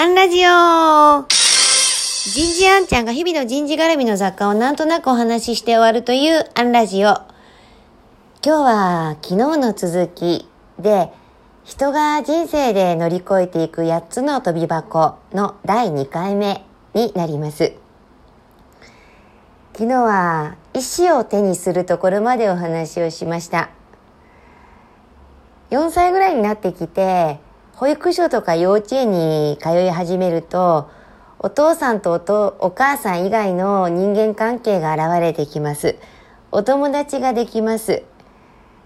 アンラジオ人事アンちゃんが日々の人事絡みの雑貨をなんとなくお話しして終わるというアンラジオ。今日は昨日の続きで人が人生で乗り越えていく8つの飛び箱の第2回目になります。昨日は意思を手にするところまでお話をしました。4歳ぐらいになってきて保育所とか幼稚園に通い始めるとお父さんとおとお母さん以外の人間関係が現れてきます。お友達ができます。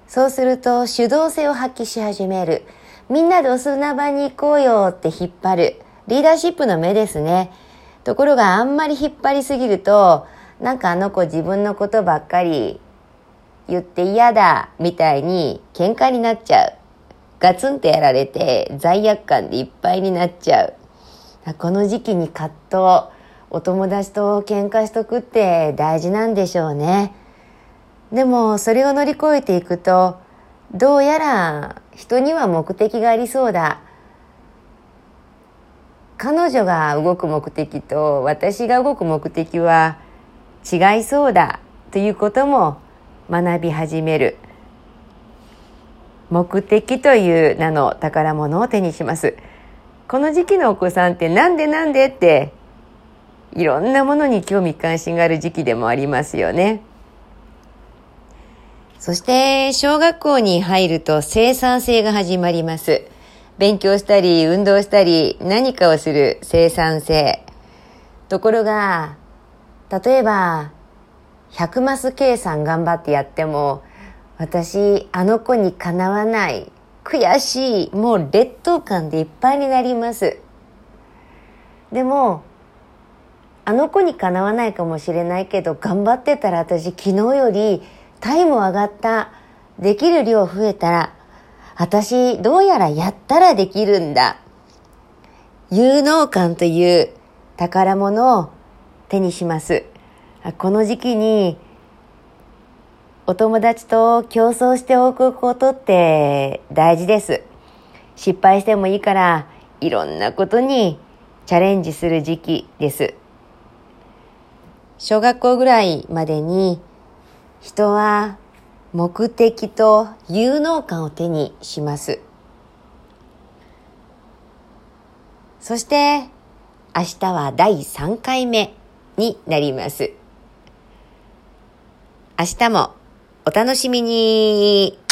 そうすると主導性を発揮し始める。みんなでお砂場に行こうよって引っ張る。リーダーシップの目ですね。ところがあんまり引っ張りすぎるとなんかあの子自分のことばっかり言って嫌だみたいに喧嘩になっちゃう。ガツンとやられて罪悪感でいっぱいになっちゃう。この時期に葛藤、お友達と喧嘩しとくって大事なんでしょうね。でもそれを乗り越えていくと、どうやら人には目的がありそうだ。彼女が動く目的と私が動く目的は違いそうだということも学び始める目的という名の宝物を手にします。この時期のお子さんってなんでなんでっていろんなものに興味関心がある時期でもありますよね。そして小学校に入ると生産性が始まります。勉強したり運動したり何かをする生産性。ところが例えば100マス計算頑張ってやっても私あの子にかなわない悔しいもう劣等感でいっぱいになります。でもあの子にかなわないかもしれないけど頑張ってたら私昨日よりタイム上がった。できる量増えたら私どうやらやったらできるんだ。有能感という宝物を手にします。この時期にお友達と競争しておくことって大事です。失敗してもいいからいろんなことにチャレンジする時期です。小学校ぐらいまでに人は目的と有能感を手にします。そして明日は第3回目になります。明日もお楽しみに。